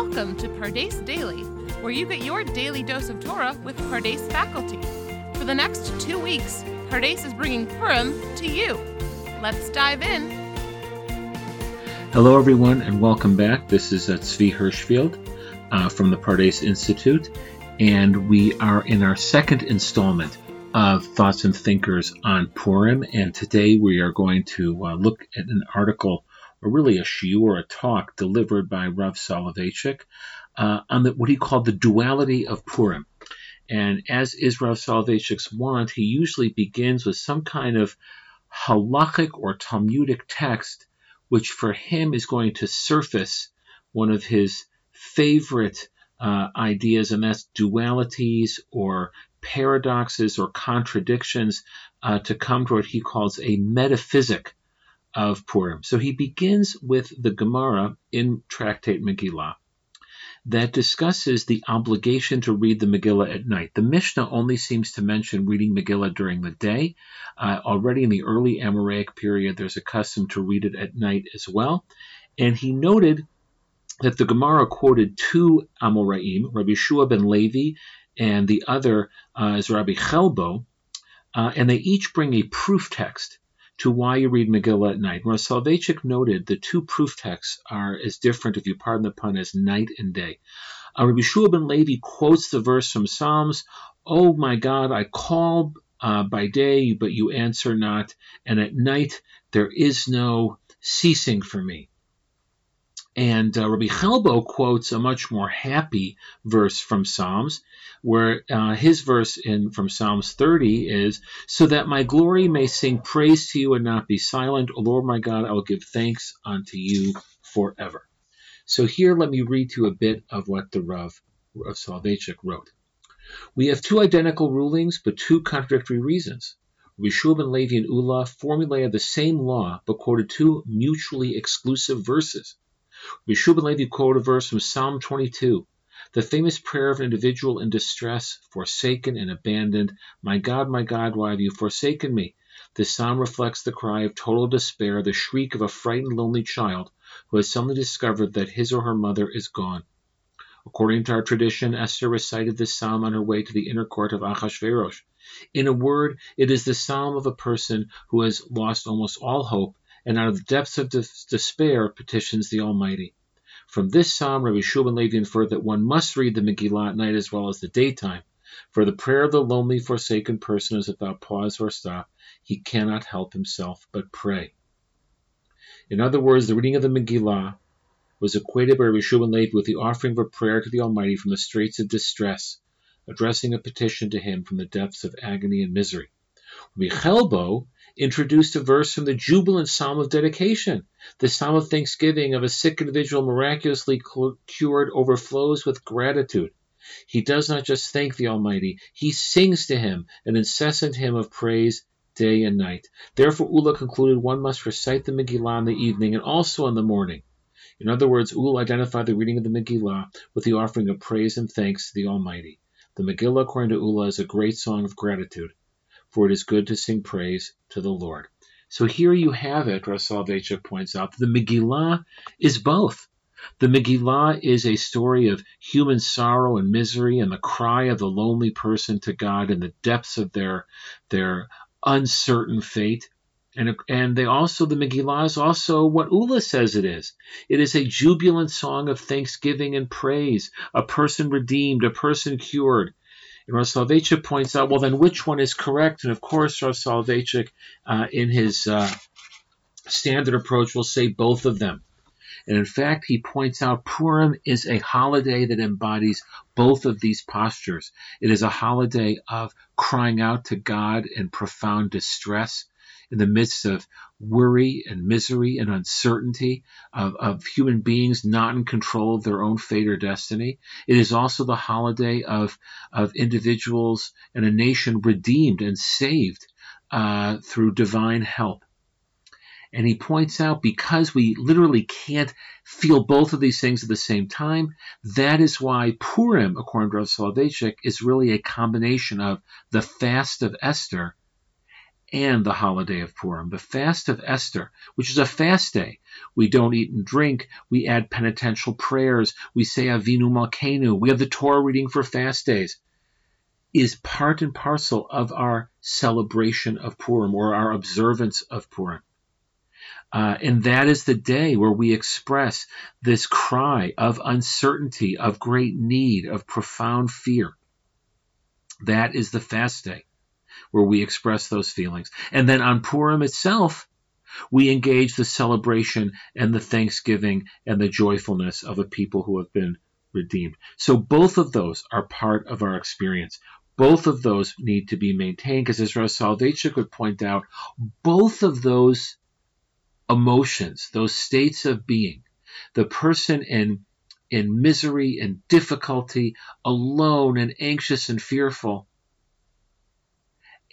Welcome to Pardes Daily, where you get your daily dose of Torah with Pardes faculty. For the next two weeks, Pardes is bringing Purim to you. Let's dive in. Hello, everyone, and welcome back. This is uh, Tzvi Hirschfield uh, from the Pardes Institute, and we are in our second installment of Thoughts and Thinkers on Purim. And today we are going to uh, look at an article or really a shiur or a talk delivered by Rav Soloveitchik uh, on the, what he called the duality of Purim. And as is Rav Soloveitchik's wont, he usually begins with some kind of halachic or Talmudic text, which for him is going to surface one of his favorite uh, ideas, and that's dualities or paradoxes or contradictions uh, to come to what he calls a metaphysic of Purim. So he begins with the Gemara in Tractate Megillah that discusses the obligation to read the Megillah at night. The Mishnah only seems to mention reading Megillah during the day. Uh, already in the early Amoraic period, there's a custom to read it at night as well. And he noted that the Gemara quoted two Amoraim, Rabbi Shua ben Levi, and the other uh, is Rabbi Chelbo, uh, and they each bring a proof text to why you read Megillah at night. Rav Soloveitchik noted the two proof texts are as different, if you pardon the pun, as night and day. Uh, Rabbi Shua ben Levi quotes the verse from Psalms, Oh my God, I call uh, by day, but you answer not, and at night there is no ceasing for me. And uh, Rabbi Chelbo quotes a much more happy verse from Psalms, where uh, his verse in from Psalms 30 is, "So that my glory may sing praise to you and not be silent, o Lord my God, I will give thanks unto you forever." So here, let me read to you a bit of what the Rav of Soloveitchik wrote. We have two identical rulings, but two contradictory reasons. Rishub and Levi and Ula formulated the same law, but quoted two mutually exclusive verses. Rishub and Levi quoted a verse from Psalm 22, the famous prayer of an individual in distress, forsaken and abandoned. My God, my God, why have you forsaken me? This psalm reflects the cry of total despair, the shriek of a frightened, lonely child who has suddenly discovered that his or her mother is gone. According to our tradition, Esther recited this psalm on her way to the inner court of Achashverosh. In a word, it is the psalm of a person who has lost almost all hope and out of the depths of despair petitions the Almighty. From this psalm, Rabbi Shua Levi inferred that one must read the Megillah at night as well as the daytime, for the prayer of the lonely, forsaken person is without pause or stop. He cannot help himself but pray. In other words, the reading of the Megillah was equated by Rabbi Shua Levi with the offering of a prayer to the Almighty from the straits of distress, addressing a petition to Him from the depths of agony and misery. Rabbi Chelbo introduced a verse from the jubilant psalm of dedication. The psalm of thanksgiving of a sick individual miraculously cured overflows with gratitude. He does not just thank the Almighty, he sings to him an incessant hymn of praise day and night. Therefore, Ula concluded one must recite the Megillah in the evening and also in the morning. In other words, Ula identified the reading of the Megillah with the offering of praise and thanks to the Almighty. The Megillah, according to Ula, is a great song of gratitude for it is good to sing praise to the Lord. So here you have it, Rav Soloveitchik points out. The Megillah is both. The Megillah is a story of human sorrow and misery and the cry of the lonely person to God in the depths of their, their uncertain fate. And, and they also, the Megillah is also what Ula says it is. It is a jubilant song of thanksgiving and praise, a person redeemed, a person cured. And Rav points out, well, then which one is correct? And of course, Rav Soloveitchik, uh, in his uh, standard approach, will say both of them. And in fact, he points out Purim is a holiday that embodies both of these postures. It is a holiday of crying out to God in profound distress in the midst of worry and misery and uncertainty of, of human beings not in control of their own fate or destiny. It is also the holiday of, of individuals and a nation redeemed and saved uh, through divine help. And he points out because we literally can't feel both of these things at the same time, that is why Purim, according to Soloveitchik, is really a combination of the fast of Esther and the holiday of Purim, the fast of Esther, which is a fast day. We don't eat and drink. We add penitential prayers. We say Avinu Malkeinu. We have the Torah reading for fast days. Is part and parcel of our celebration of Purim or our observance of Purim. Uh, and that is the day where we express this cry of uncertainty, of great need, of profound fear. That is the fast day where we express those feelings. And then on Purim itself, we engage the celebration and the thanksgiving and the joyfulness of a people who have been redeemed. So both of those are part of our experience. Both of those need to be maintained because, as Rav Soloveitchik would point out, both of those emotions, those states of being, the person in in misery and difficulty, alone and anxious and fearful,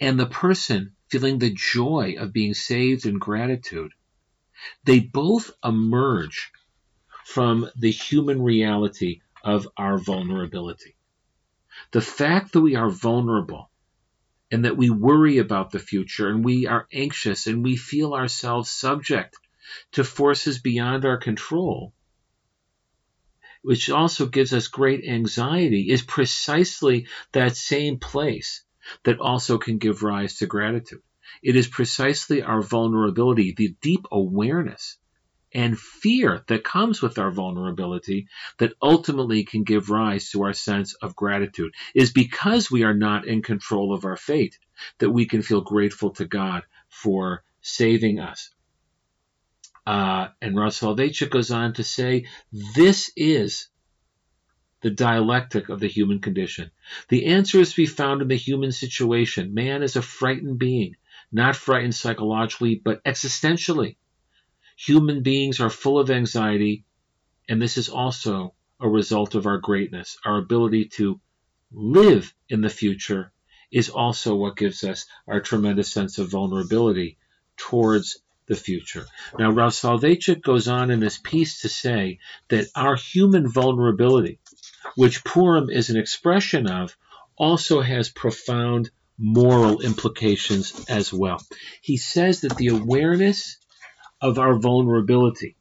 and the person feeling the joy of being saved and gratitude, they both emerge from the human reality of our vulnerability. The fact that we are vulnerable and that we worry about the future and we are anxious and we feel ourselves subject to forces beyond our control, which also gives us great anxiety, is precisely that same place that also can give rise to gratitude. It is precisely our vulnerability, the deep awareness and fear that comes with our vulnerability that ultimately can give rise to our sense of gratitude. It is because we are not in control of our fate that we can feel grateful to God for saving us. Uh, and Rav goes on to say, this is the dialectic of the human condition. The answer is to be found in the human situation. Man is a frightened being, not frightened psychologically, but existentially. Human beings are full of anxiety, and this is also a result of our greatness. Our ability to live in the future is also what gives us our tremendous sense of vulnerability towards the future. Now, Rav Soloveitchik goes on in this piece to say that our human vulnerability, which Purim is an expression of, also has profound moral implications as well. He says that the awareness of our vulnerability,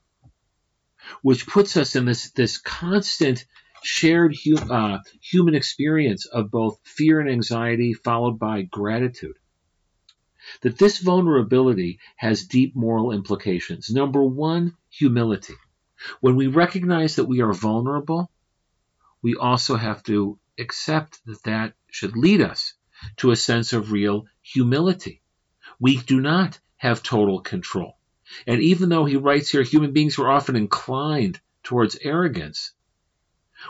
which puts us in this, this constant shared uh, human experience of both fear and anxiety, followed by gratitude, that this vulnerability has deep moral implications. Number one, humility. When we recognize that we are vulnerable, we also have to accept that that should lead us to a sense of real humility. We do not have total control. And even though he writes here, human beings are often inclined towards arrogance,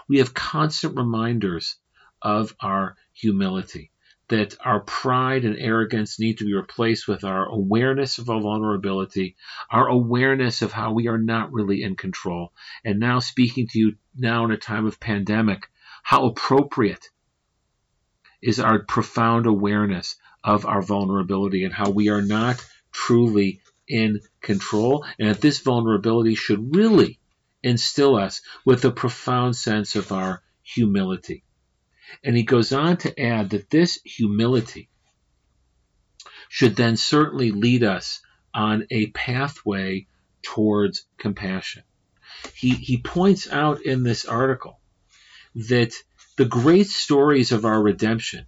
we have constant reminders of our humility, that our pride and arrogance need to be replaced with our awareness of our vulnerability, our awareness of how we are not really in control. And now, speaking to you now in a time of pandemic, how appropriate is our profound awareness of our vulnerability and how we are not truly in control, and that this vulnerability should really instill us with a profound sense of our humility. And he goes on to add that this humility should then certainly lead us on a pathway towards compassion he, he points out in this article that the great stories of our redemption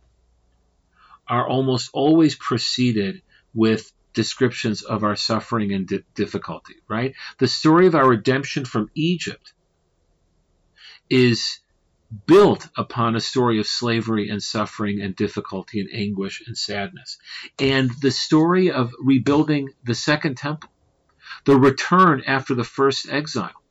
are almost always preceded with descriptions of our suffering and di- difficulty, right? The story of our redemption from Egypt is built upon a story of slavery and suffering and difficulty and anguish and sadness. And the story of rebuilding the second temple, the return after the first exile,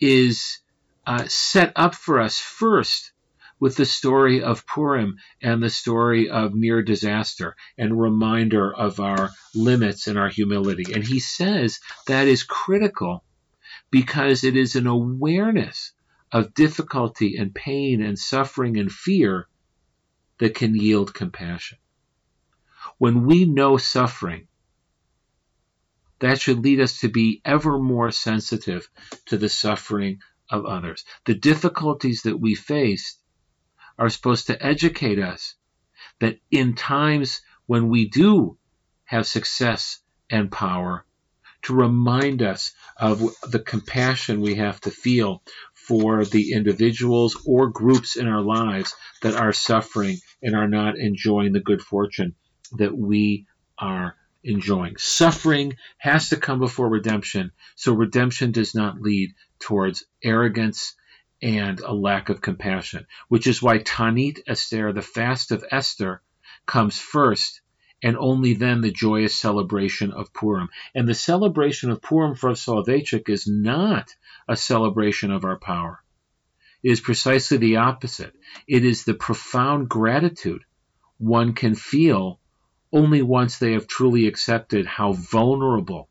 is uh, set up for us first with the story of Purim and the story of near disaster and reminder of our limits and our humility. And he says that is critical because it is an awareness of difficulty and pain and suffering and fear that can yield compassion. When we know suffering, that should lead us to be ever more sensitive to the suffering of others. The difficulties that we face are supposed to educate us that in times when we do have success and power to remind us of the compassion we have to feel for the individuals or groups in our lives that are suffering and are not enjoying the good fortune that we are enjoying. Suffering has to come before redemption, so redemption does not lead towards arrogance and a lack of compassion, which is why Ta'anit Esther, the fast of Esther, comes first and only then the joyous celebration of Purim. And the celebration of Purim for Soloveitchik is not a celebration of our power. It is precisely the opposite. It is the profound gratitude one can feel only once they have truly accepted how vulnerable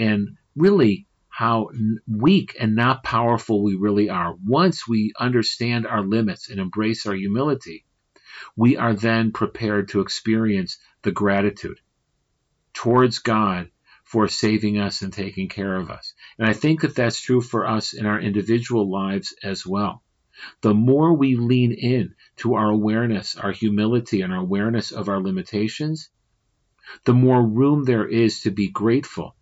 and really how weak and not powerful we really are. Once we understand our limits and embrace our humility, we are then prepared to experience the gratitude towards God for saving us and taking care of us. And I think that that's true for us in our individual lives as well. The more we lean in to our awareness, our humility, and our awareness of our limitations, the more room there is to be grateful,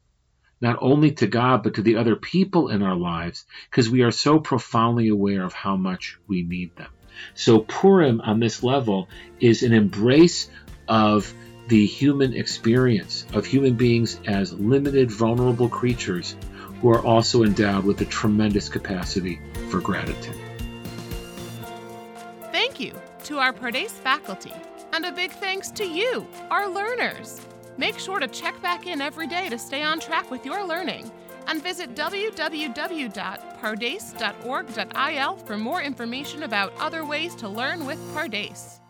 not only to God, but to the other people in our lives, because we are so profoundly aware of how much we need them. So Purim on this level is an embrace of the human experience of human beings as limited, vulnerable creatures who are also endowed with a tremendous capacity for gratitude. Thank you to our Pardes faculty, and a big thanks to you, our learners. Make sure to check back in every day to stay on track with your learning and visit www.pardes.org.il for more information about other ways to learn with Pardes.